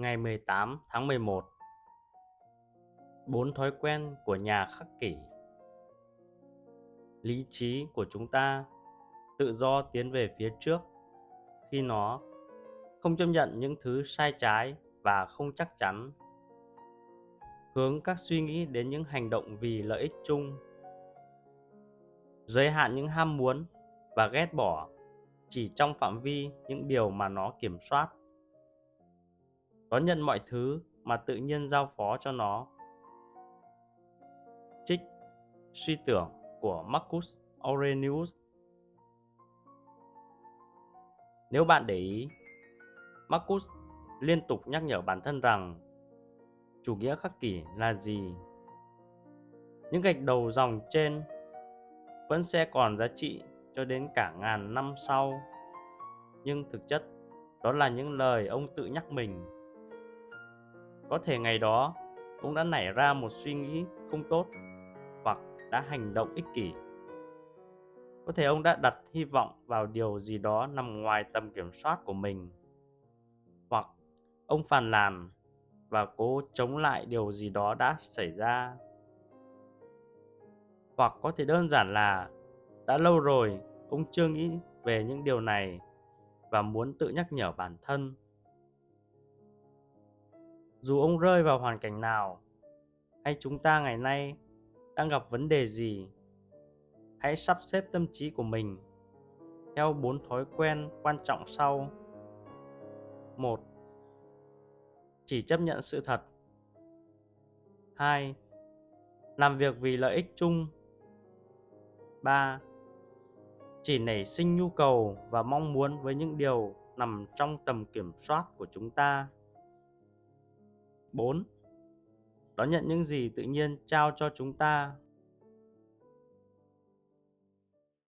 Ngày 18 tháng 11 Bốn thói quen của nhà khắc kỷ. Lý trí của chúng ta tự do tiến về phía trước khi nó không chấp nhận những thứ sai trái và không chắc chắn. Hướng các suy nghĩ đến những hành động vì lợi ích chung. Giới hạn những ham muốn và ghét bỏ chỉ trong phạm vi những điều mà nó kiểm soát đón nhận mọi thứ mà tự nhiên giao phó cho nó. Trích suy tưởng của marcus aurelius. Nếu bạn để ý, marcus liên tục nhắc nhở bản thân rằng chủ nghĩa khắc kỷ là gì. Những gạch đầu dòng trên vẫn sẽ còn giá trị cho đến cả ngàn năm sau. Nhưng thực chất, đó là những lời ông tự nhắc mình có thể ngày đó ông đã nảy ra một suy nghĩ không tốt hoặc đã hành động ích kỷ. Có thể ông đã đặt hy vọng vào điều gì đó nằm ngoài tầm kiểm soát của mình. Hoặc ông phàn nàn và cố chống lại điều gì đó đã xảy ra. Hoặc có thể đơn giản là, đã lâu rồi, ông chưa nghĩ về những điều này và muốn tự nhắc nhở bản thân dù ông rơi vào hoàn cảnh nào, hay chúng ta ngày nay đang gặp vấn đề gì, hãy sắp xếp tâm trí của mình theo bốn thói quen quan trọng sau một, chỉ chấp nhận sự thật 2. Làm việc vì lợi ích chung 3. Chỉ nảy sinh nhu cầu và mong muốn với những điều nằm trong tầm kiểm soát của chúng ta 4. Đón nhận những gì tự nhiên trao cho chúng ta